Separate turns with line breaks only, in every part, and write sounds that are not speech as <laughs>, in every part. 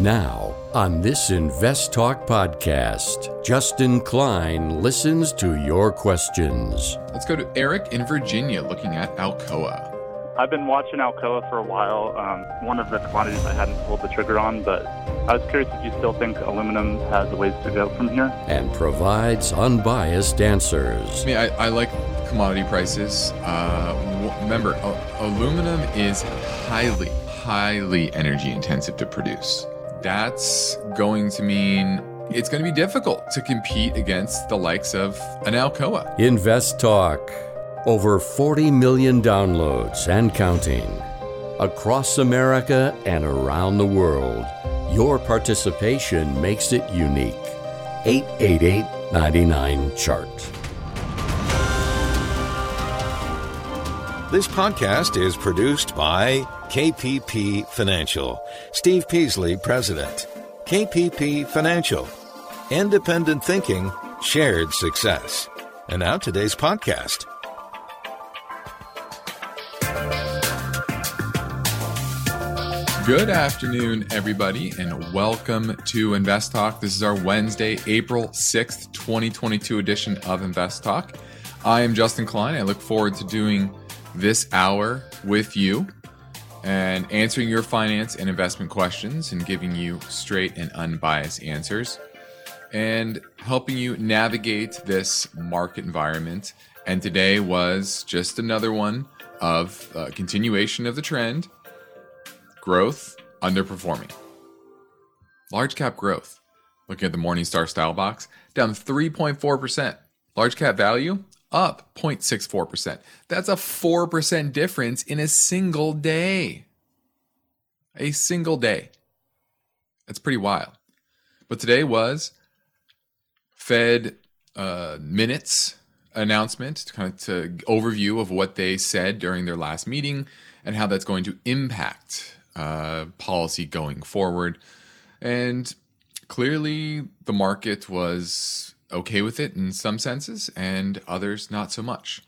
Now, on this Invest Talk podcast, Justin Klein listens to your questions.
Let's go to Eric in Virginia looking at Alcoa.
I've been watching Alcoa for a while. Um, one of the commodities I hadn't pulled the trigger on, but I was curious if you still think aluminum has a ways to go from here.
And provides unbiased answers.
I mean, I, I like commodity prices. Uh, remember, a- aluminum is highly, highly energy intensive to produce. That's going to mean it's going to be difficult to compete against the likes of an Alcoa.
Invest Talk. Over 40 million downloads and counting. Across America and around the world. Your participation makes it unique. 888 99 Chart.
This podcast is produced by KPP Financial. Steve Peasley, President. KPP Financial. Independent thinking, shared success. And now today's podcast.
Good afternoon, everybody, and welcome to Invest Talk. This is our Wednesday, April 6th, 2022 edition of Invest Talk. I am Justin Klein. I look forward to doing this hour with you and answering your finance and investment questions and giving you straight and unbiased answers and helping you navigate this market environment. And today was just another one of uh, continuation of the trend growth underperforming. Large cap growth, looking at the Morningstar style box, down 3.4%. Large cap value up 0.64%. That's a 4% difference in a single day. A single day. That's pretty wild. But today was Fed uh, minutes announcement, to kind of to overview of what they said during their last meeting and how that's going to impact uh, policy going forward. And clearly, the market was okay with it in some senses, and others not so much.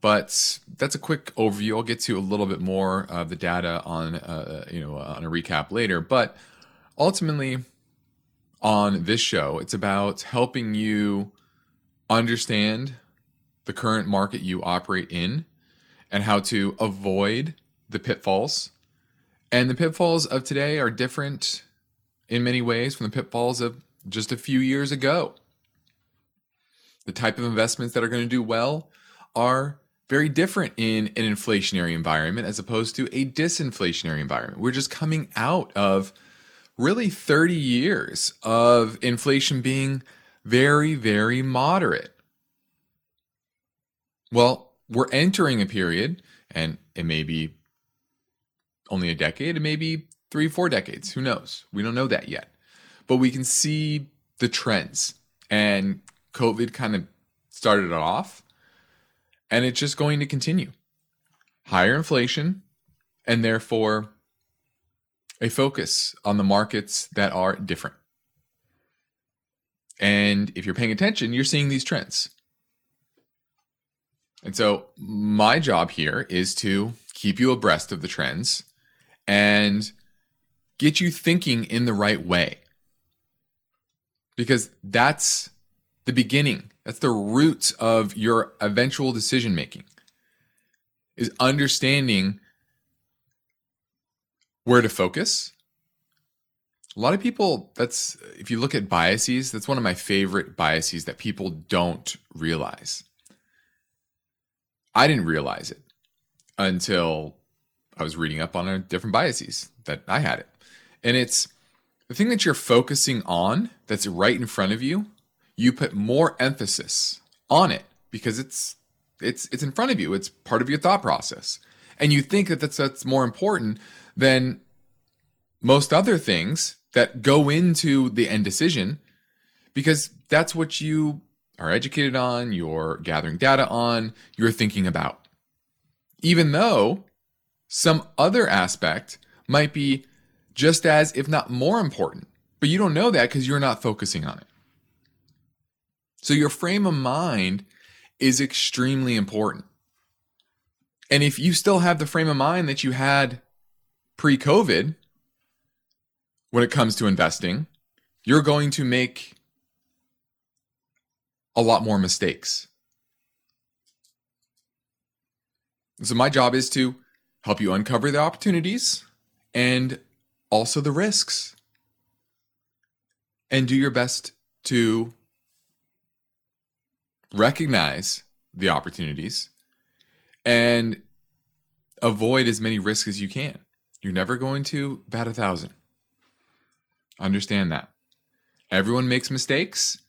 But that's a quick overview. I'll get to a little bit more of the data on, uh, you know, on a recap later. But ultimately, on this show, it's about helping you understand the current market you operate in and how to avoid the pitfalls and the pitfalls of today are different in many ways from the pitfalls of just a few years ago. The type of investments that are going to do well are very different in an inflationary environment as opposed to a disinflationary environment. We're just coming out of really 30 years of inflation being very, very moderate. Well, we're entering a period, and it may be only a decade, it may be three, four decades. Who knows? We don't know that yet. But we can see the trends. And COVID kind of started off, and it's just going to continue. Higher inflation, and therefore a focus on the markets that are different. And if you're paying attention, you're seeing these trends. And so, my job here is to keep you abreast of the trends and get you thinking in the right way. Because that's the beginning, that's the roots of your eventual decision making, is understanding where to focus. A lot of people, that's, if you look at biases, that's one of my favorite biases that people don't realize. I didn't realize it until I was reading up on different biases that I had it. And it's the thing that you're focusing on that's right in front of you, you put more emphasis on it because it's it's it's in front of you. It's part of your thought process. And you think that that's that's more important than most other things that go into the end decision because that's what you are educated on, you're gathering data on, you're thinking about. Even though some other aspect might be just as, if not more important, but you don't know that because you're not focusing on it. So your frame of mind is extremely important. And if you still have the frame of mind that you had pre COVID, when it comes to investing, you're going to make a lot more mistakes. So, my job is to help you uncover the opportunities and also the risks. And do your best to recognize the opportunities and avoid as many risks as you can. You're never going to bat a thousand. Understand that. Everyone makes mistakes.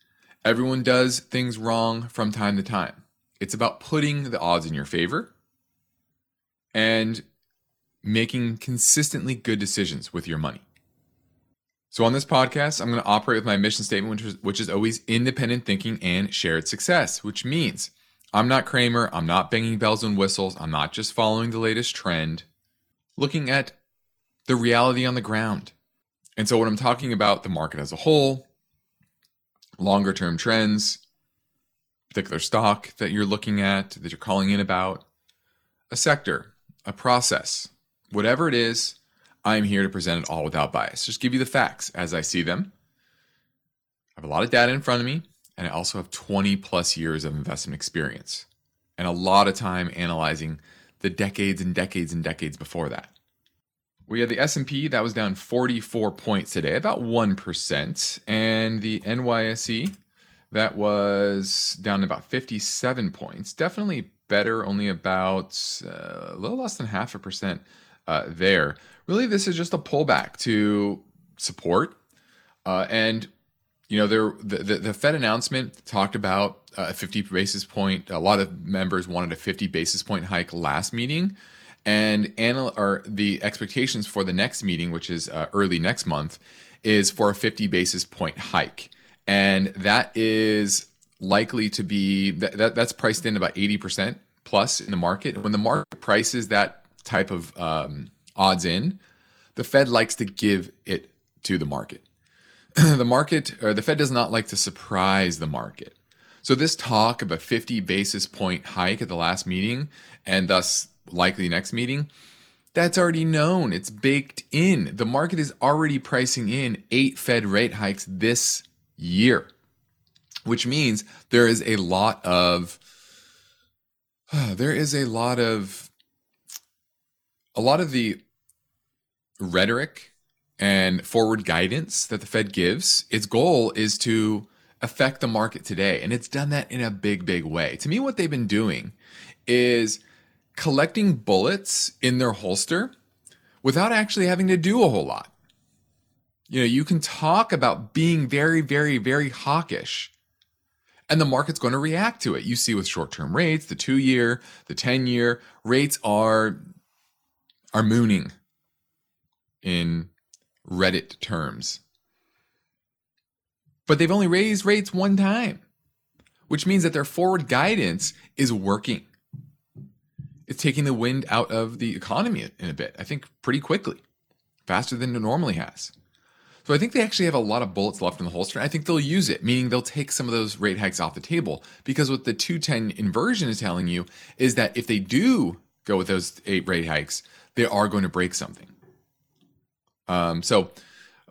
Everyone does things wrong from time to time. It's about putting the odds in your favor and making consistently good decisions with your money. So, on this podcast, I'm going to operate with my mission statement, which is, which is always independent thinking and shared success, which means I'm not Cramer. I'm not banging bells and whistles. I'm not just following the latest trend. Looking at the reality on the ground. And so, when I'm talking about the market as a whole, longer term trends, particular stock that you're looking at, that you're calling in about, a sector, a process, whatever it is, I'm here to present it all without bias. Just give you the facts as I see them. I have a lot of data in front of me, and I also have 20 plus years of investment experience and a lot of time analyzing the decades and decades and decades before that. We had the S&P that was down 44 points today, about 1%, and the NYSE that was down about 57 points. Definitely better, only about uh, a little less than half a percent uh, there. Really, this is just a pullback to support. Uh, and, you know, there the, the, the Fed announcement talked about a 50 basis point, a lot of members wanted a 50 basis point hike last meeting and anal- or the expectations for the next meeting, which is uh, early next month, is for a 50 basis point hike, and that is likely to be that, that that's priced in about 80 percent plus in the market. When the market prices that type of um, odds in, the Fed likes to give it to the market. <clears throat> the market or the Fed does not like to surprise the market. So this talk of a 50 basis point hike at the last meeting and thus likely next meeting, that's already known. It's baked in. The market is already pricing in eight Fed rate hikes this year, which means there is a lot of <sighs> there is a lot of a lot of the rhetoric and forward guidance that the Fed gives. Its goal is to affect the market today, and it's done that in a big, big way. To me, what they've been doing is collecting bullets in their holster without actually having to do a whole lot. You know, you can talk about being very, very, very hawkish, and the market's going to react to it. You see with short-term rates, the 2-year, the 10-year rates are are mooning in Reddit terms. But they've only raised rates one time, which means that their forward guidance is working it's taking the wind out of the economy in a bit, I think pretty quickly, faster than it normally has. So I think they actually have a lot of bullets left in the holster. I think they'll use it, meaning they'll take some of those rate hikes off the table. Because what the 210 inversion is telling you is that if they do go with those eight rate hikes, they are going to break something. Um, so,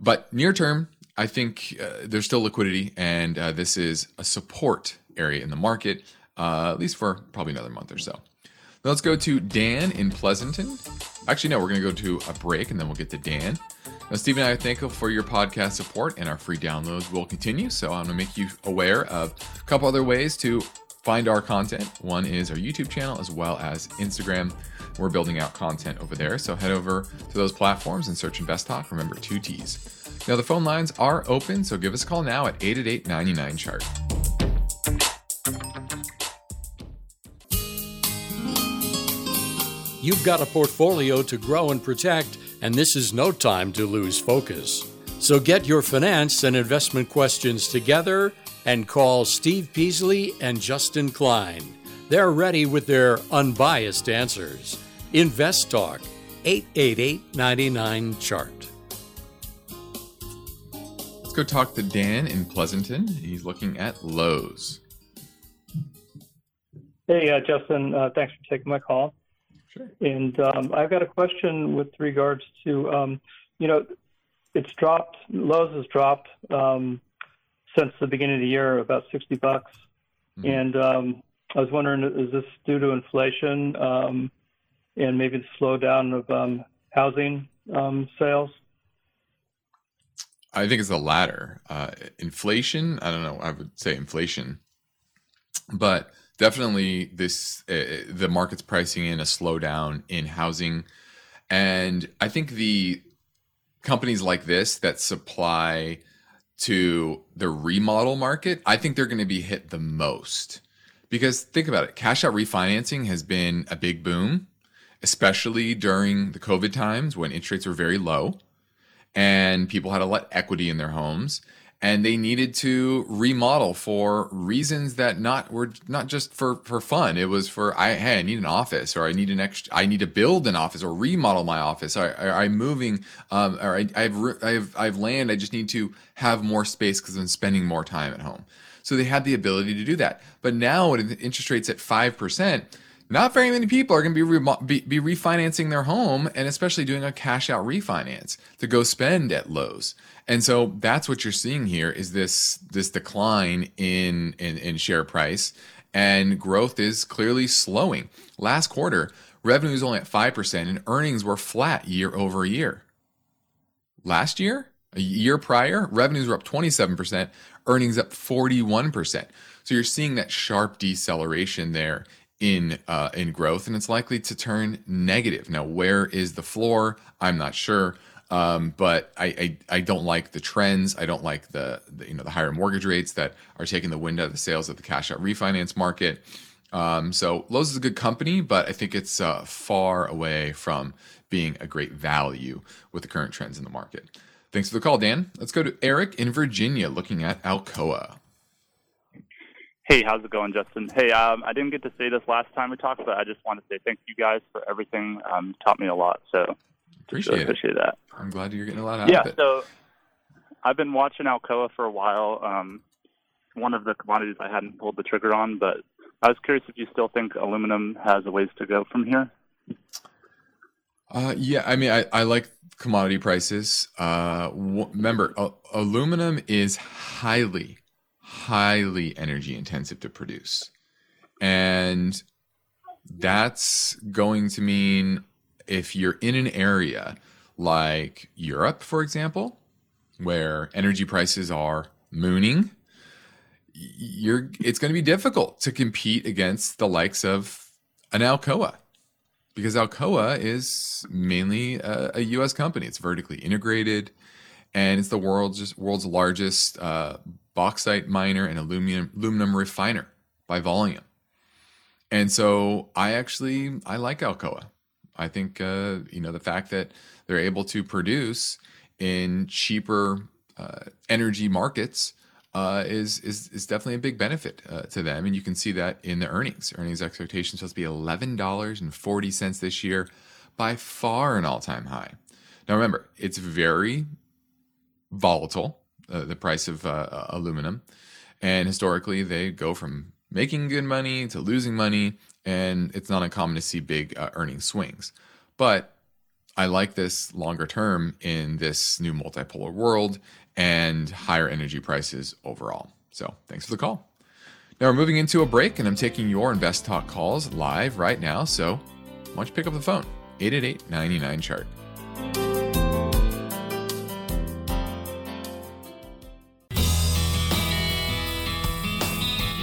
but near term, I think uh, there's still liquidity, and uh, this is a support area in the market, uh, at least for probably another month or so. Now let's go to Dan in Pleasanton. Actually, no, we're going to go to a break and then we'll get to Dan. Now, Steve and I are thankful for your podcast support and our free downloads will continue. So I'm going to make you aware of a couple other ways to find our content. One is our YouTube channel as well as Instagram. We're building out content over there. So head over to those platforms and search Invest Talk. Remember, two T's. Now, the phone lines are open, so give us a call now at 888 99 chart.
You've got a portfolio to grow and protect, and this is no time to lose focus. So get your finance and investment questions together and call Steve Peasley and Justin Klein. They're ready with their unbiased answers. Invest Talk, 888 99 Chart.
Let's go talk to Dan in Pleasanton. He's looking at Lowe's.
Hey, uh, Justin, uh, thanks for taking my call.
Sure.
And um, I've got a question with regards to, um, you know, it's dropped. Lowe's has dropped um, since the beginning of the year, about 60 bucks. Mm-hmm. And um, I was wondering, is this due to inflation um, and maybe the slowdown of um, housing um, sales?
I think it's the latter. Uh, inflation, I don't know, I would say inflation, but definitely this uh, the market's pricing in a slowdown in housing and i think the companies like this that supply to the remodel market i think they're going to be hit the most because think about it cash out refinancing has been a big boom especially during the covid times when interest rates were very low and people had a lot of equity in their homes and they needed to remodel for reasons that not were not just for for fun. It was for I hey I need an office or I need an extra I need to build an office or remodel my office. I, I, am moving um, or I, I have I have I have land. I just need to have more space because I'm spending more time at home. So they had the ability to do that. But now with interest rates at five percent not very many people are going to be, re- be, be refinancing their home and especially doing a cash out refinance to go spend at Lowe's. And so that's what you're seeing here is this this decline in in, in share price and growth is clearly slowing. Last quarter, revenue is only at 5% and earnings were flat year over year. Last year, a year prior, revenues were up 27%, earnings up 41%. So you're seeing that sharp deceleration there in uh, in growth, and it's likely to turn negative. Now, where is the floor? I'm not sure. Um, but I, I, I don't like the trends. I don't like the, the, you know the higher mortgage rates that are taking the wind out of the sails of the cash out refinance market. Um, so Lowe's is a good company, but I think it's uh, far away from being a great value with the current trends in the market. Thanks for the call, Dan. Let's go to Eric in Virginia, looking at Alcoa.
Hey, how's it going, Justin? Hey, um, I didn't get to say this last time we talked, but I just want to say thank you guys for everything. Um, taught me a lot, so
appreciate,
appreciate that.
I'm glad you're getting a lot out
yeah,
of it.
Yeah, so I've been watching Alcoa for a while. Um, one of the commodities I hadn't pulled the trigger on, but I was curious if you still think aluminum has a ways to go from here.
Uh, yeah, I mean, I, I like commodity prices. Uh, w- remember, uh, aluminum is highly highly energy intensive to produce. And that's going to mean if you're in an area like Europe, for example, where energy prices are mooning, you're it's going to be difficult to compete against the likes of an Alcoa because Alcoa is mainly a, a U.S. company. It's vertically integrated, and it's the world's world's largest uh, bauxite miner and aluminum aluminum refiner by volume. And so I actually I like Alcoa. I think uh, you know the fact that they're able to produce in cheaper uh, energy markets uh, is is is definitely a big benefit uh, to them, and you can see that in the earnings. Earnings expectations supposed to be eleven dollars and forty cents this year, by far an all time high. Now remember, it's very volatile uh, the price of uh, aluminum. And historically, they go from making good money to losing money, and it's not uncommon to see big uh, earning swings. But I like this longer term in this new multipolar world and higher energy prices overall. So thanks for the call. Now we're moving into a break, and I'm taking your Invest Talk calls live right now. So why don't you pick up the phone? 888 99 chart.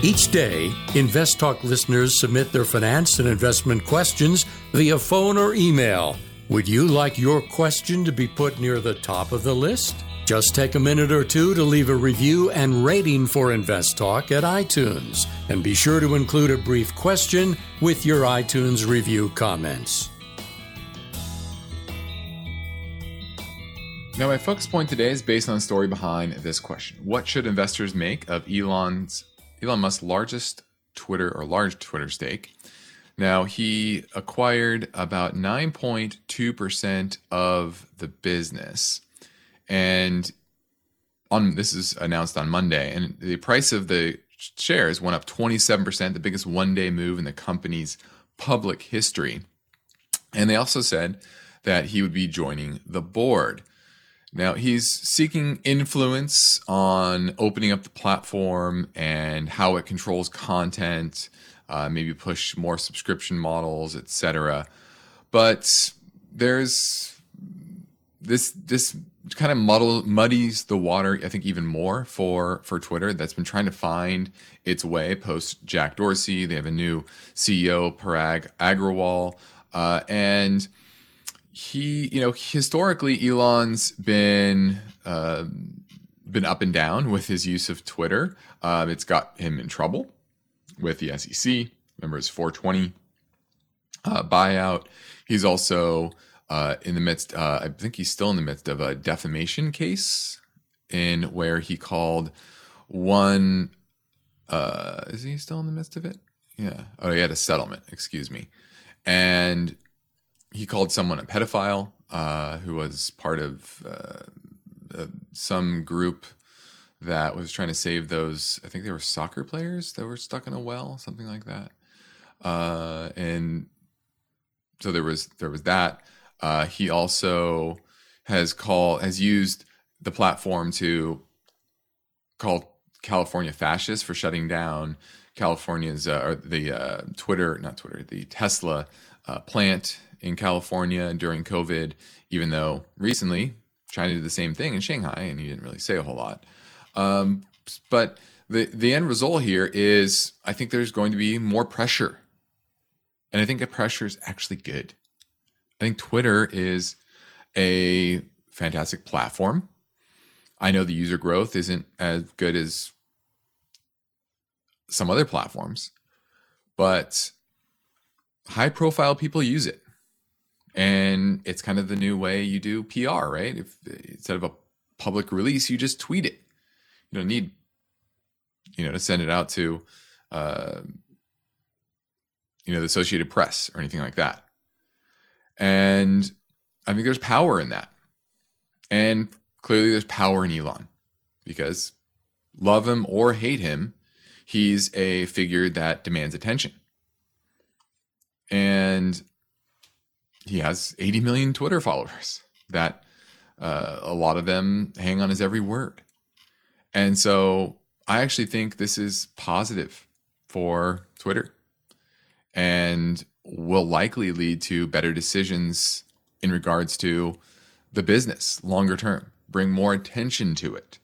Each day, Invest Talk listeners submit their finance and investment questions via phone or email. Would you like your question to be put near the top of the list? Just take a minute or two to leave a review and rating for Invest Talk at iTunes, and be sure to include a brief question with your iTunes review comments.
Now, my focus point today is based on the story behind this question What should investors make of Elon's Elon Musk's largest Twitter or large Twitter stake. Now, he acquired about 9.2% of the business. And on this is announced on Monday, and the price of the shares went up 27%, the biggest one day move in the company's public history. And they also said that he would be joining the board. Now, he's seeking influence on opening up the platform and how it controls content, uh, maybe push more subscription models, etc. But there's this this kind of muddle, muddies the water, I think, even more for for Twitter. That's been trying to find its way post Jack Dorsey. They have a new CEO, Parag Agrawal, uh, and he, you know, historically, Elon's been uh, been up and down with his use of Twitter. Um, it's got him in trouble with the SEC. Remember his 420 uh, buyout. He's also uh, in the midst. Uh, I think he's still in the midst of a defamation case in where he called one. Uh, is he still in the midst of it? Yeah. Oh, he had a settlement. Excuse me. And he called someone a pedophile uh, who was part of uh, uh, some group that was trying to save those. I think they were soccer players that were stuck in a well, something like that. Uh, and so there was there was that. Uh, he also has called has used the platform to call California fascist for shutting down California's uh, or the Twitter, not Twitter, the Tesla plant in California during COVID, even though recently China did the same thing in Shanghai and he didn't really say a whole lot. Um, but the, the end result here is I think there's going to be more pressure. And I think that pressure is actually good. I think Twitter is a fantastic platform. I know the user growth isn't as good as some other platforms, but high profile people use it and it's kind of the new way you do PR, right? If instead of a public release, you just tweet it. You don't need, you know, to send it out to, uh, you know, the Associated Press or anything like that. And I think there's power in that, and clearly there's power in Elon because love him or hate him, he's a figure that demands attention. And he has 80 million Twitter followers that uh, a lot of them hang on his every word. And so I actually think this is positive for Twitter and will likely lead to better decisions in regards to the business longer term, bring more attention to it.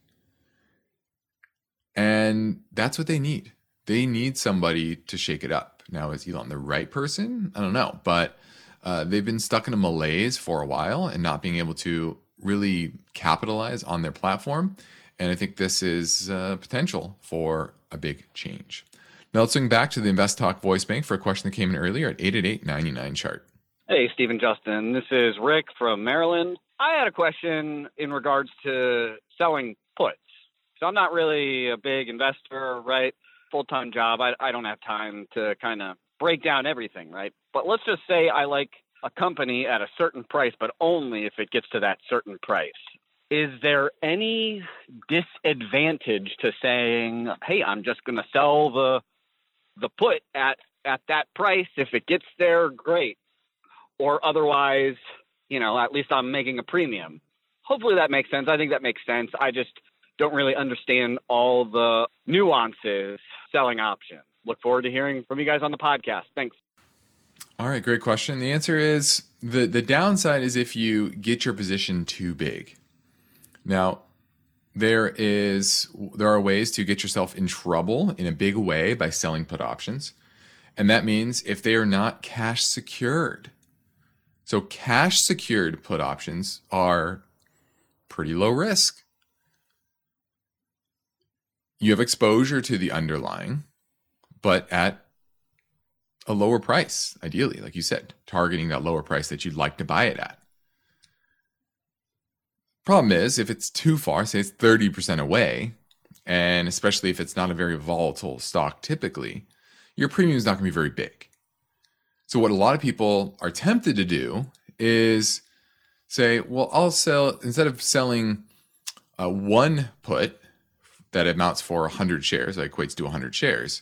And that's what they need. They need somebody to shake it up. Now, is Elon the right person? I don't know. But uh, they've been stuck in a malaise for a while and not being able to really capitalize on their platform. And I think this is uh, potential for a big change. Now let's swing back to the Invest Talk voice bank for a question that came in earlier at 888 99 chart.
Hey, Stephen Justin. This is Rick from Maryland. I had a question in regards to selling puts. So I'm not really a big investor, right? Full time job. I, I don't have time to kind of break down everything, right? But let's just say I like a company at a certain price, but only if it gets to that certain price. Is there any disadvantage to saying, "Hey, I'm just going to sell the the put at at that price if it gets there, great." Or otherwise, you know, at least I'm making a premium. Hopefully that makes sense. I think that makes sense. I just don't really understand all the nuances selling options look forward to hearing from you guys on the podcast. Thanks.
All right, great question. The answer is the the downside is if you get your position too big. Now, there is there are ways to get yourself in trouble in a big way by selling put options. And that means if they are not cash secured. So cash secured put options are pretty low risk. You have exposure to the underlying but at a lower price, ideally, like you said, targeting that lower price that you'd like to buy it at. Problem is, if it's too far, say it's 30% away, and especially if it's not a very volatile stock typically, your premium is not going to be very big. So, what a lot of people are tempted to do is say, well, I'll sell, instead of selling uh, one put that amounts for 100 shares, that equates to 100 shares,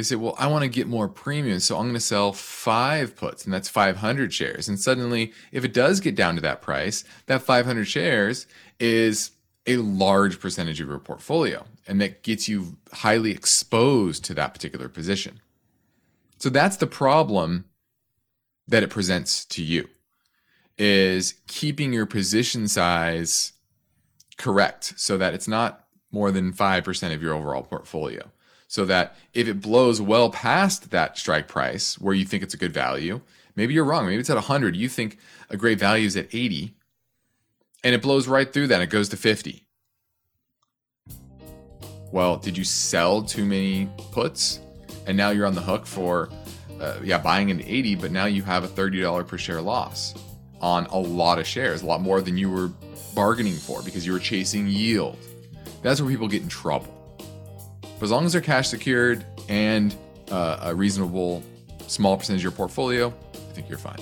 they say, well, I want to get more premium, so I'm going to sell five puts, and that's 500 shares. And suddenly, if it does get down to that price, that 500 shares is a large percentage of your portfolio, and that gets you highly exposed to that particular position. So that's the problem that it presents to you is keeping your position size correct so that it's not more than 5% of your overall portfolio so that if it blows well past that strike price where you think it's a good value, maybe you're wrong. Maybe it's at 100. You think a great value is at 80, and it blows right through that. It goes to 50. Well, did you sell too many puts? And now you're on the hook for, uh, yeah, buying an 80, but now you have a $30 per share loss on a lot of shares, a lot more than you were bargaining for because you were chasing yield. That's where people get in trouble. But as long as they're cash secured and uh, a reasonable small percentage of your portfolio, I think you're fine.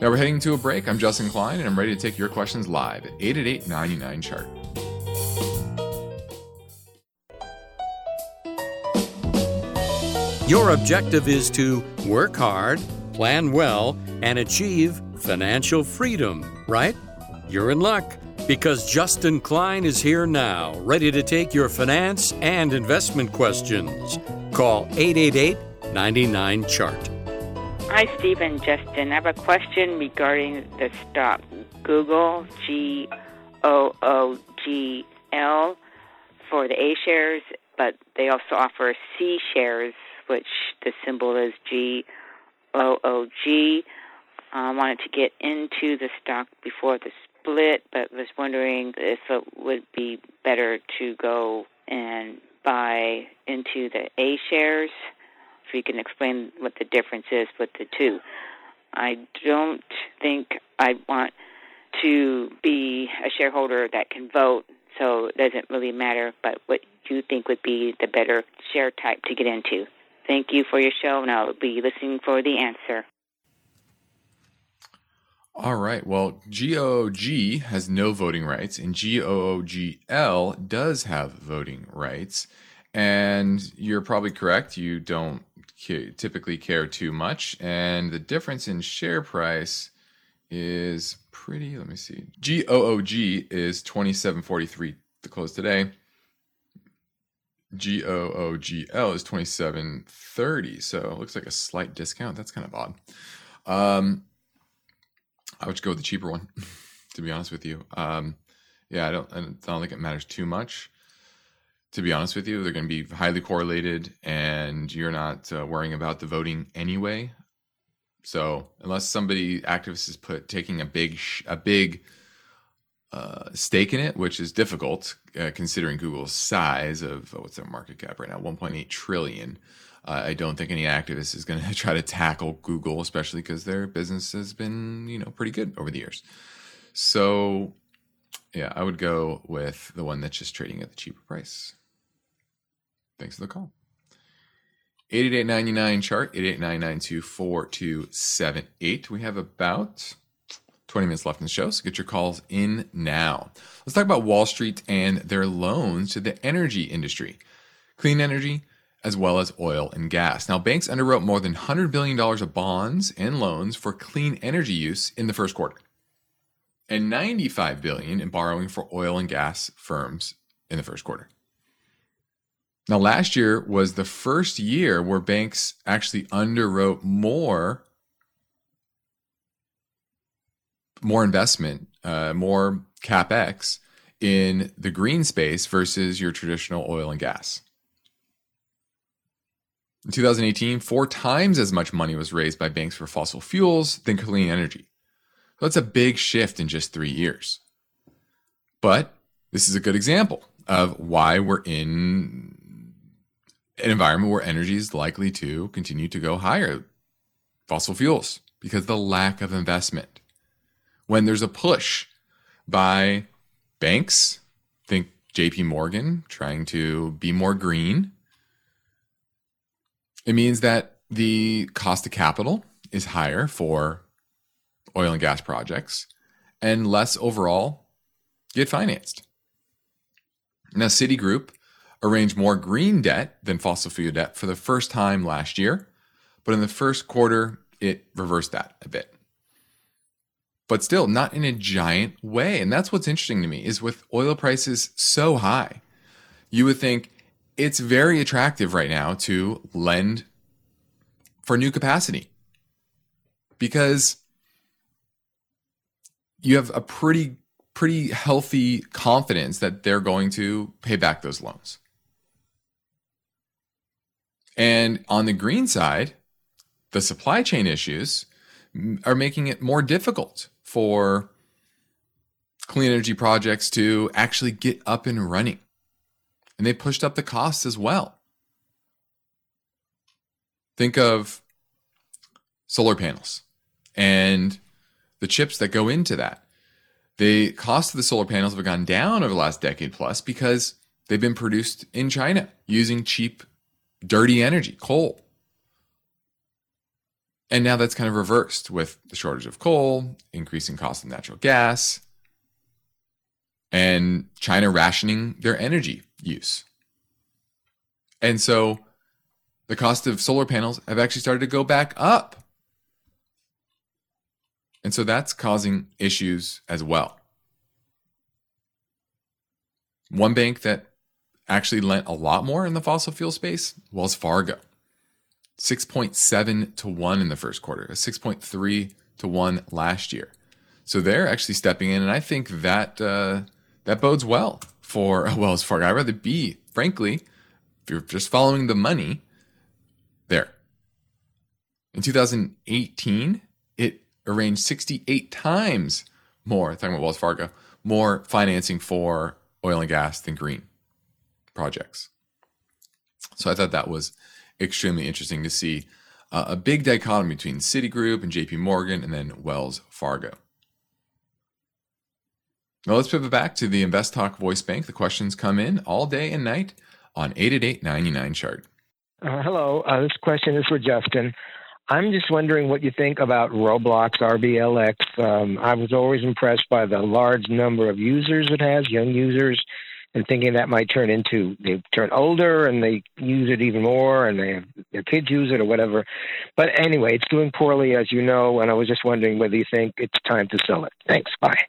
Now we're heading to a break. I'm Justin Klein, and I'm ready to take your questions live at 888 99 chart.
Your objective is to work hard, plan well, and achieve financial freedom, right? You're in luck because Justin Klein is here now, ready to take your finance and investment questions. Call 888 99 Chart.
Hi, Stephen Justin. I have a question regarding the stock Google, G O O G L, for the A shares, but they also offer C shares, which the symbol is G O O G. I wanted to get into the stock before the split, but was wondering if it would be better to go and buy into the A shares. If you can explain what the difference is with the two. I don't think I want to be a shareholder that can vote, so it doesn't really matter. But what you think would be the better share type to get into? Thank you for your show, and I'll be listening for the answer.
All right. Well, GOOG has no voting rights, and GOOGL does have voting rights. And you're probably correct. You don't typically care too much. And the difference in share price is pretty. Let me see. GOOG is 27.43 to close today. GOOGL is 27.30. So it looks like a slight discount. That's kind of odd. Um, I would go with the cheaper one, <laughs> to be honest with you. Um, yeah, I don't, I don't think it matters too much. To be honest with you, they're going to be highly correlated, and you're not uh, worrying about the voting anyway. So unless somebody activists is put taking a big a big uh, stake in it, which is difficult uh, considering Google's size of oh, what's their market cap right now, 1.8 trillion. Uh, I don't think any activist is going <laughs> to try to tackle Google, especially because their business has been, you know, pretty good over the years. So, yeah, I would go with the one that's just trading at the cheaper price. Thanks for the call. 88899 chart, 888 We have about 20 minutes left in the show, so get your calls in now. Let's talk about Wall Street and their loans to the energy industry. Clean energy, as well as oil and gas. Now, banks underwrote more than $100 billion of bonds and loans for clean energy use in the first quarter, and 95 billion in borrowing for oil and gas firms in the first quarter. Now, last year was the first year where banks actually underwrote more, more investment, uh, more capex in the green space versus your traditional oil and gas. In 2018, four times as much money was raised by banks for fossil fuels than clean energy. So that's a big shift in just three years. But this is a good example of why we're in an environment where energy is likely to continue to go higher. Fossil fuels, because the lack of investment. When there's a push by banks, think JP Morgan trying to be more green, it means that the cost of capital is higher for oil and gas projects and less overall get financed. Now, Citigroup arranged more green debt than fossil fuel debt for the first time last year. But in the first quarter, it reversed that a bit. But still, not in a giant way. And that's what's interesting to me is with oil prices so high, you would think it's very attractive right now to lend for new capacity because you have a pretty pretty healthy confidence that they're going to pay back those loans. And on the green side, the supply chain issues are making it more difficult for clean energy projects to actually get up and running. And they pushed up the costs as well. Think of solar panels and the chips that go into that. The cost of the solar panels have gone down over the last decade plus because they've been produced in China using cheap, dirty energy, coal. And now that's kind of reversed with the shortage of coal, increasing cost of natural gas, and China rationing their energy use. And so the cost of solar panels have actually started to go back up. And so that's causing issues as well. One bank that actually lent a lot more in the fossil fuel space, Wells Fargo. 6.7 to 1 in the first quarter, 6.3 to 1 last year. So they're actually stepping in, and I think that uh, that bodes well for <laughs> Wells Fargo. I'd rather be, frankly, if you're just following the money, there. In 2018, it arranged 68 times more, talking about Wells Fargo, more financing for oil and gas than green projects. So I thought that was extremely interesting to see uh, a big dichotomy between Citigroup and JP Morgan and then Wells Fargo. Now let's pivot back to the Invest Talk voice bank. The questions come in all day and night on 888 chart.
Uh, hello, uh, this question is for Justin. I'm just wondering what you think about Roblox RBLX. Um, I was always impressed by the large number of users it has, young users, and thinking that might turn into they turn older and they use it even more, and they their kids use it or whatever. But anyway, it's doing poorly, as you know, and I was just wondering whether you think it's time to sell it. Thanks. Bye.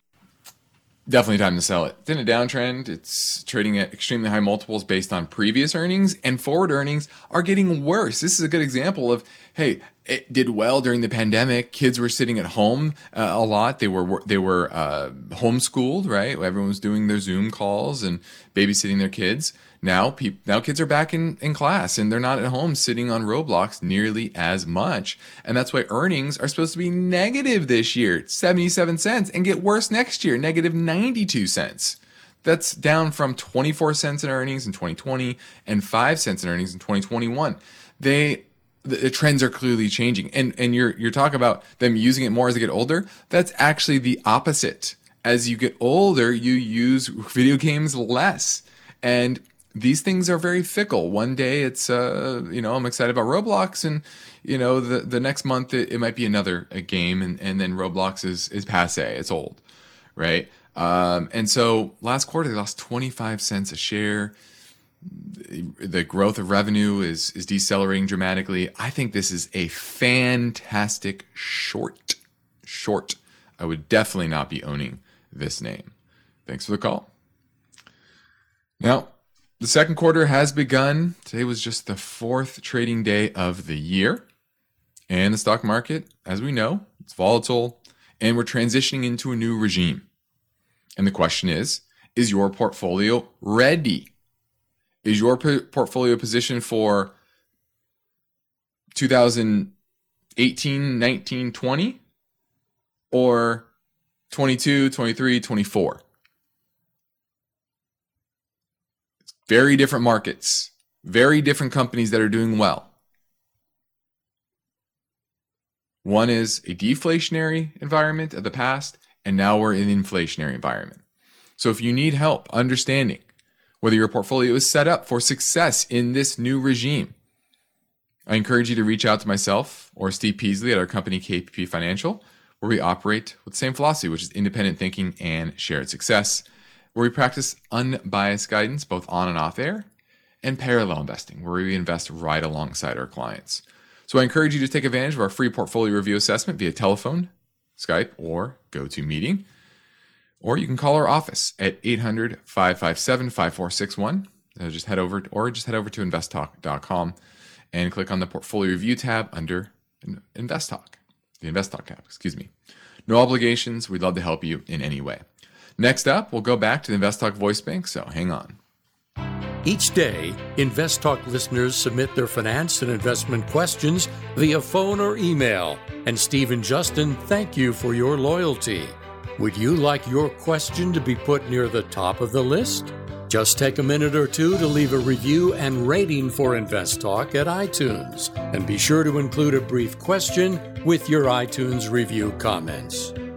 Definitely time to sell it. It's in a downtrend. It's trading at extremely high multiples based on previous earnings, and forward earnings are getting worse. This is a good example of hey, it did well during the pandemic. Kids were sitting at home uh, a lot. They were they were uh, homeschooled, right? Everyone was doing their Zoom calls and babysitting their kids. Now, pe- now kids are back in, in class and they're not at home sitting on Roblox nearly as much. And that's why earnings are supposed to be negative this year, 77 cents, and get worse next year, negative 92 cents. That's down from 24 cents in earnings in 2020 and 5 cents in earnings in 2021. They the, trends are clearly changing. And and you're you're talking about them using it more as they get older. That's actually the opposite. As you get older, you use video games less. And these things are very fickle. One day it's uh you know I'm excited about Roblox, and you know the the next month it, it might be another game, and and then Roblox is is passe. It's old, right? Um, and so last quarter they lost 25 cents a share the growth of revenue is is decelerating dramatically. I think this is a fantastic short. Short. I would definitely not be owning this name. Thanks for the call. Now, the second quarter has begun. Today was just the fourth trading day of the year. And the stock market, as we know, it's volatile and we're transitioning into a new regime. And the question is, is your portfolio ready is your p- portfolio position for 2018, 19, 20 or 22, 23, 24? Very different markets, very different companies that are doing well. One is a deflationary environment of the past, and now we're in an inflationary environment. So if you need help understanding whether your portfolio is set up for success in this new regime. I encourage you to reach out to myself or Steve Peasley at our company KPP Financial, where we operate with the same philosophy, which is independent thinking and shared success, where we practice unbiased guidance both on and off air, and parallel investing, where we invest right alongside our clients. So I encourage you to take advantage of our free portfolio review assessment via telephone, Skype, or GoToMeeting. Or you can call our office at 800 557 5461. Uh, just head over, or just head over to investtalk.com and click on the portfolio review tab under Invest Talk, the Invest Talk tab, excuse me. No obligations. We'd love to help you in any way. Next up, we'll go back to the Invest Talk voice bank, so hang on.
Each day, Invest Talk listeners submit their finance and investment questions via phone or email. And Steve and Justin thank you for your loyalty. Would you like your question to be put near the top of the list? Just take a minute or two to leave a review and rating for Invest Talk at iTunes. And be sure to include a brief question with your iTunes review comments.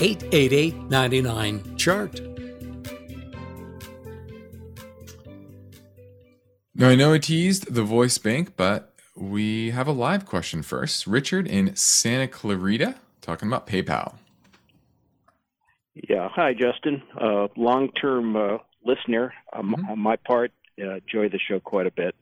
888 99 Chart.
Now, I know I teased the voice bank, but we have a live question first. Richard in Santa Clarita talking about PayPal.
Yeah. Hi, Justin. Uh, Long term uh, listener um,
Mhm.
on my part. Uh, enjoy the show quite a bit.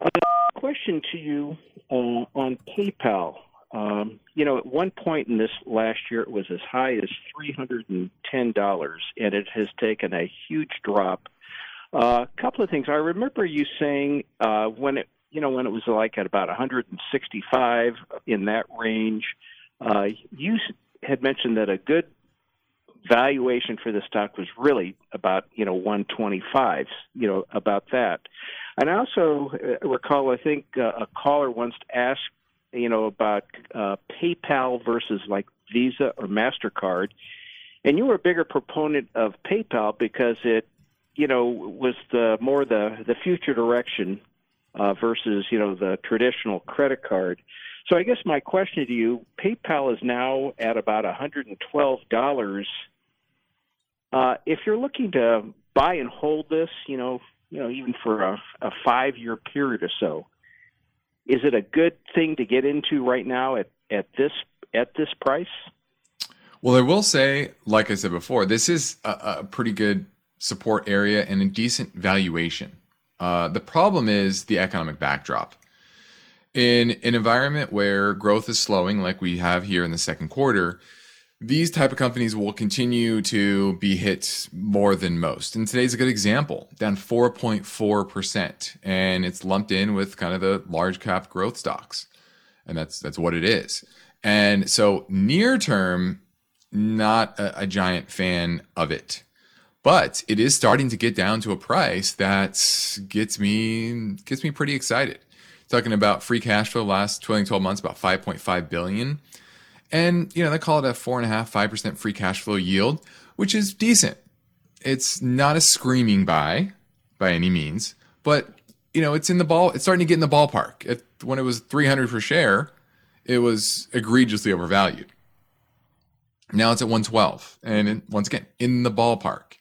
Uh, question to you uh, on PayPal. Um, you know, at one point in this last year, it was as high as $310, and it has taken a huge drop. A uh, couple of things. I remember you saying uh, when it, you know, when it was like at about 165 in that range, uh, you had mentioned that a good valuation for the stock was really about you know 125 you know about that and i also uh, recall i think uh, a caller once asked you know about uh, paypal versus like visa or mastercard and you were a bigger proponent of paypal because it you know was the more the the future direction uh, versus you know the traditional credit card so I guess my question to you, PayPal is now at about $112. Uh, if you're looking to buy and hold this, you know, you know, even for a, a five-year period or so, is it a good thing to get into right now at, at this at this price?
Well, I will say, like I said before, this is a, a pretty good support area and a decent valuation. Uh, the problem is the economic backdrop. In an environment where growth is slowing, like we have here in the second quarter, these type of companies will continue to be hit more than most. And today's a good example, down 4.4%. And it's lumped in with kind of the large cap growth stocks. And that's that's what it is. And so near term, not a, a giant fan of it. But it is starting to get down to a price that gets me gets me pretty excited. Talking about free cash flow last trailing 12 months, about 5.5 billion. And you know, they call it a four and a half, five percent free cash flow yield, which is decent. It's not a screaming buy by any means, but you know, it's in the ball. It's starting to get in the ballpark. It, when it was 300 per share, it was egregiously overvalued. Now it's at 112, and once again, in the ballpark.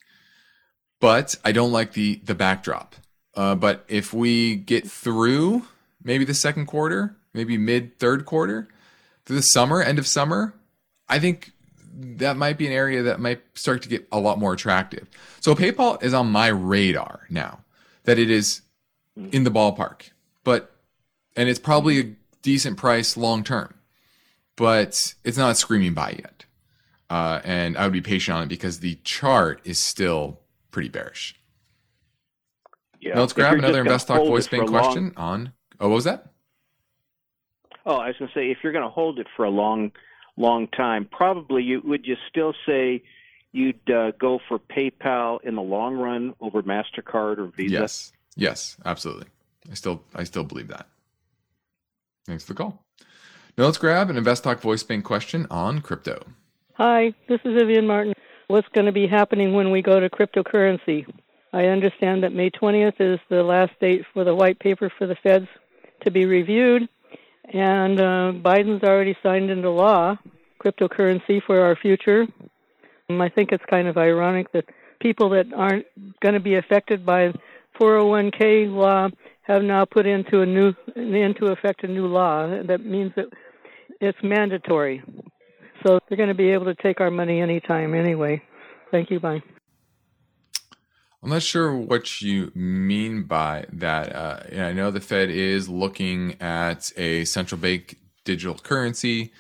But I don't like the the backdrop. Uh, but if we get through maybe the second quarter, maybe mid third quarter, the summer, end of summer, I think that might be an area that might start to get a lot more attractive. So PayPal is on my radar now that it is in the ballpark, but and it's probably a decent price long term, but it's not screaming buy yet. Uh, and I would be patient on it because the chart is still pretty bearish.
Yeah.
Now let's grab another Invest Talk voice bank
a long-
question on. Oh, what was that?
Oh, I was going to say, if you're going to hold it for a long, long time, probably you would you still say you'd uh, go for PayPal in the long run over Mastercard or Visa?
Yes. Yes, absolutely. I still I still believe that. Thanks for the call. Now let's grab an Invest Talk voice bank question on crypto.
Hi, this is Vivian Martin. What's going to be happening when we go to cryptocurrency? I understand that May 20th is the last date for the white paper for the feds to be reviewed, and uh, Biden's already signed into law cryptocurrency for our future. Um, I think it's kind of ironic that people that aren't going to be affected by 401k law have now put into a new into effect a new law that means that it's mandatory. So they're going to be able to take our money anytime anyway. Thank you. Bye.
I'm not sure what you mean by that. Uh, I know the Fed is looking at a central bank digital currency,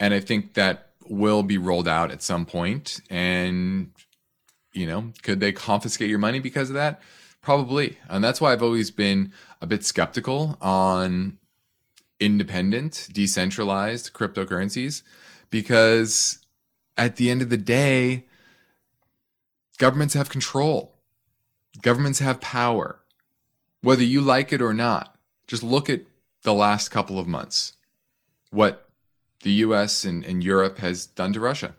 and I think that will be rolled out at some point. And you know, could they confiscate your money because of that? Probably. And that's why I've always been a bit skeptical on independent, decentralized cryptocurrencies because at the end of the day, governments have control, governments have power, whether you like it or not. Just look at the last couple of months, what the US and, and Europe has done to Russia.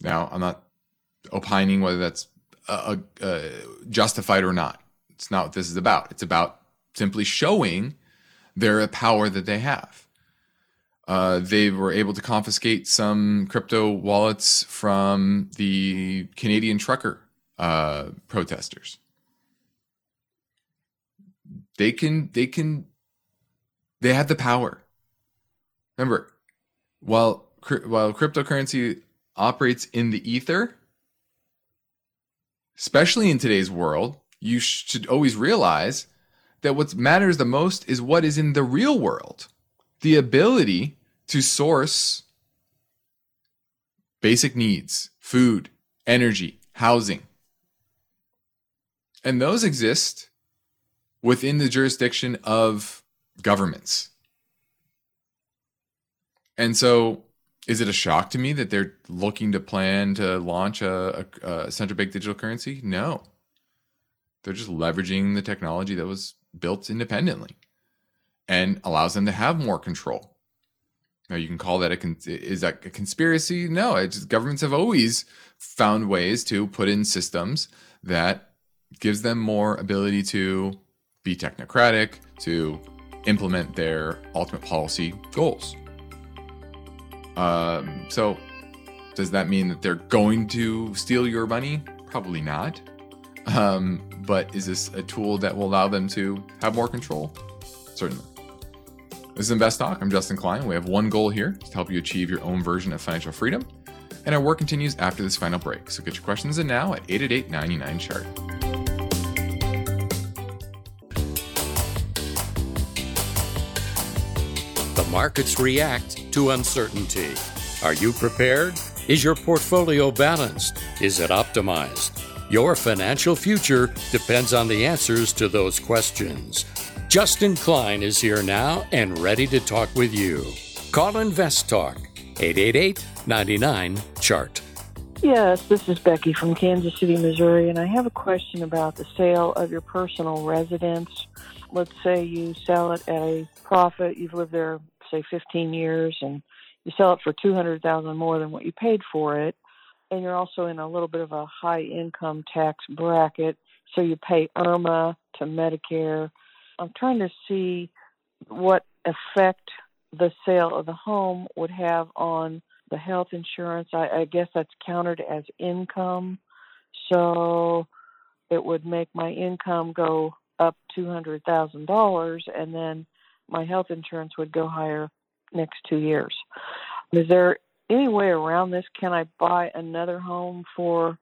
Now, I'm not opining whether that's uh, justified or not. It's not what this is about. It's about simply showing their power that they have. Uh, they were able to confiscate some crypto wallets from the Canadian trucker uh, protesters. They can, they can, they have the power. Remember, while while cryptocurrency operates in the ether, especially in today's world, you should always realize that what matters the most is what is in the real world. The ability to source basic needs, food, energy, housing. And those exist within the jurisdiction of governments. And so is it a shock to me that they're looking to plan to launch a, a, a central bank digital currency? No. They're just leveraging the technology that was built independently and allows them to have more control. Now you can call that a is that a conspiracy? No, governments have always found ways to put in systems that gives them more ability to be technocratic, to implement their ultimate policy goals. Um, so, does that mean that they're going to steal your money? Probably not. Um, but is this a tool that will allow them to have more control? Certainly. This is Invest Talk. I'm Justin Klein. We have one goal here to help you achieve your own version of financial freedom. And our work continues after this final break. So get your questions in now at 888 99 chart.
Markets react to uncertainty. Are you prepared? Is your portfolio balanced? Is it optimized? Your financial future depends on the answers to those questions. Justin Klein is here now and ready to talk with you. Call Invest Talk 888 99 Chart.
Yes, this is Becky from Kansas City, Missouri, and I have a question about the sale of your personal residence. Let's say you sell it at a profit, you've lived there, say, 15 years, and you sell it for 200000 more than what you paid for it and you're also in a little bit of a high income tax bracket, so you pay IRMAA to Medicare. I'm trying to see what effect the sale of the home would have on the health insurance. I, I guess that's counted as income, so it would make my income go up two hundred thousand dollars, and then my health insurance would go higher next two years. Is there any way around this? Can I buy another home for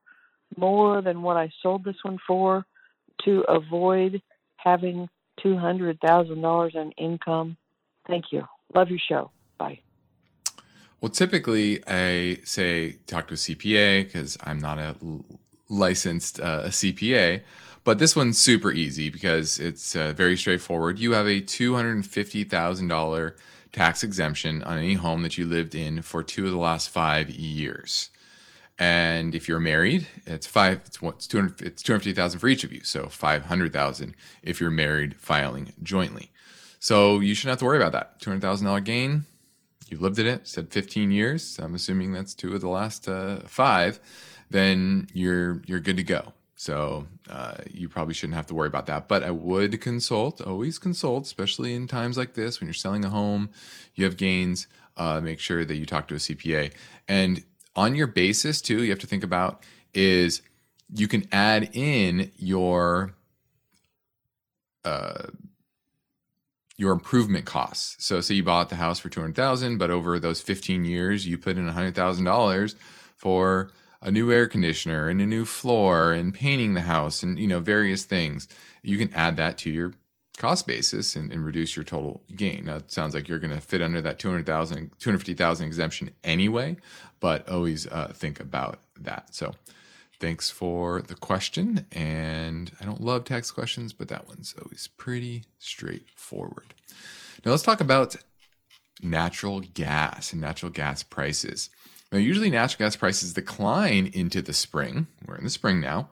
more than what I sold this one for to avoid having two hundred thousand dollars in income? Thank you. Love your show. Bye.
Well, typically I say talk to a CPA because I'm not a licensed uh, a CPA. But this one's super easy because it's uh, very straightforward. You have a two hundred fifty thousand dollar tax exemption on any home that you lived in for two of the last five years. And if you're married, it's five. It's, it's two hundred. It's two hundred fifty thousand for each of you. So five hundred thousand if you're married filing jointly. So you shouldn't have to worry about that. Two hundred thousand dollar gain. You lived in it. Said fifteen years. I'm assuming that's two of the last uh, five. Then you're you're good to go. So uh, you probably shouldn't have to worry about that. But I would consult, always consult, especially in times like this when you're selling a home, you have gains. Uh, make sure that you talk to a CPA. And on your basis, too, you have to think about is you can add in your uh, your improvement costs. So, say you bought the house for two hundred thousand, but over those fifteen years, you put in hundred thousand dollars for a new air conditioner and a new floor and painting the house and you know various things. You can add that to your cost basis and, and reduce your total gain. Now it sounds like you're going to fit under that 200000 250000 exemption anyway but always uh, think about that. So thanks for the question and i don't love tax questions but that one's always pretty straightforward. Now let's talk about natural gas and natural gas prices now, usually natural gas prices decline into the spring. We're in the spring now.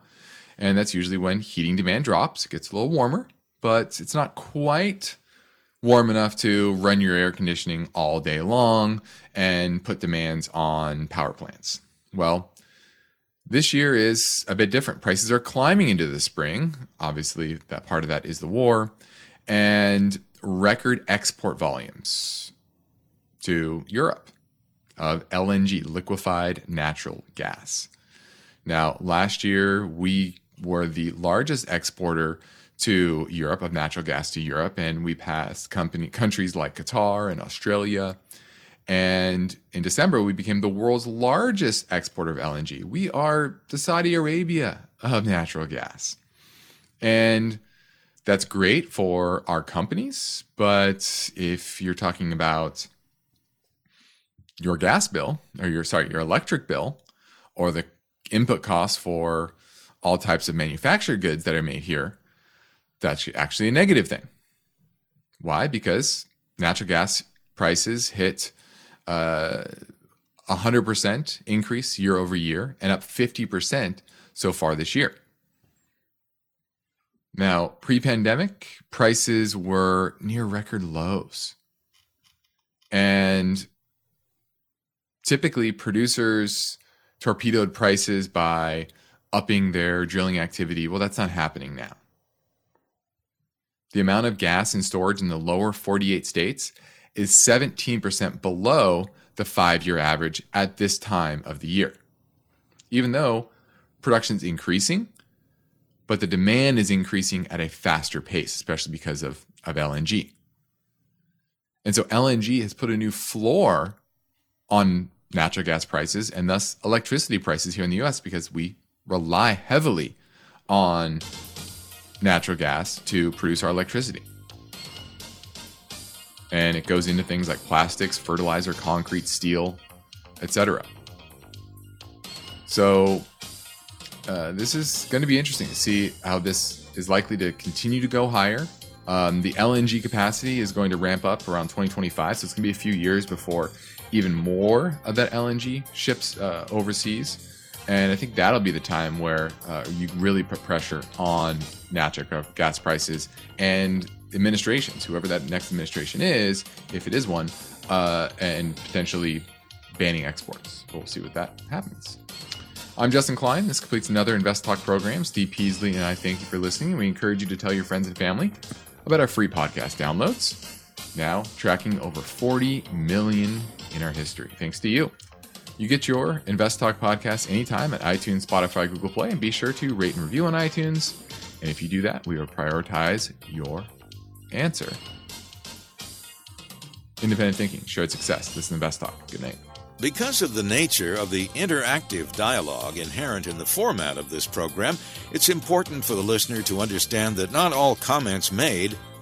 And that's usually when heating demand drops. It gets a little warmer, but it's not quite warm enough to run your air conditioning all day long and put demands on power plants. Well, this year is a bit different. Prices are climbing into the spring. Obviously, that part of that is the war and record export volumes to Europe of LNG, liquefied natural gas. Now, last year we were the largest exporter to Europe of natural gas to Europe, and we passed company countries like Qatar and Australia. And in December, we became the world's largest exporter of LNG. We are the Saudi Arabia of natural gas. And that's great for our companies. But if you're talking about your gas bill or your sorry your electric bill or the input costs for all types of manufactured goods that are made here that's actually a negative thing. Why? Because natural gas prices hit uh, 100% increase year over year and up 50% so far this year. Now pre-pandemic prices were near record lows. And typically producers torpedoed prices by upping their drilling activity. Well, that's not happening now. The amount of gas in storage in the lower 48 states is 17% below the five year average at this time of the year. Even though production is increasing, but the demand is increasing at a faster pace, especially because of, of LNG. And so LNG has put a new floor on natural gas prices and thus electricity prices here in the US because we rely heavily on natural gas to produce our electricity. And it goes into things like plastics, fertilizer, concrete, steel, etc. So, uh, this is going to be interesting to see how this is likely to continue to go higher. Um, the LNG capacity is going to ramp up around 2025, so it's going to be a few years before even more of that LNG ships uh, overseas. And I think that'll be the time where uh, you really put pressure on natural gas prices and administrations, whoever that next administration is, if it is one, uh, and potentially banning exports. We'll see what that happens. I'm Justin Klein. This completes another Invest Talk program. Steve Peasley and I thank you for listening. We encourage you to tell your friends and family about our free podcast downloads. Now tracking over 40 million in our history. Thanks to you. You get your Invest Talk podcast anytime at iTunes, Spotify, Google Play, and be sure to rate and review on iTunes. And if you do that, we will prioritize your answer. Independent thinking, shared success. This is Invest Talk. Good night.
Because of the nature of the interactive dialogue inherent in the format of this program, it's important for the listener to understand that not all comments made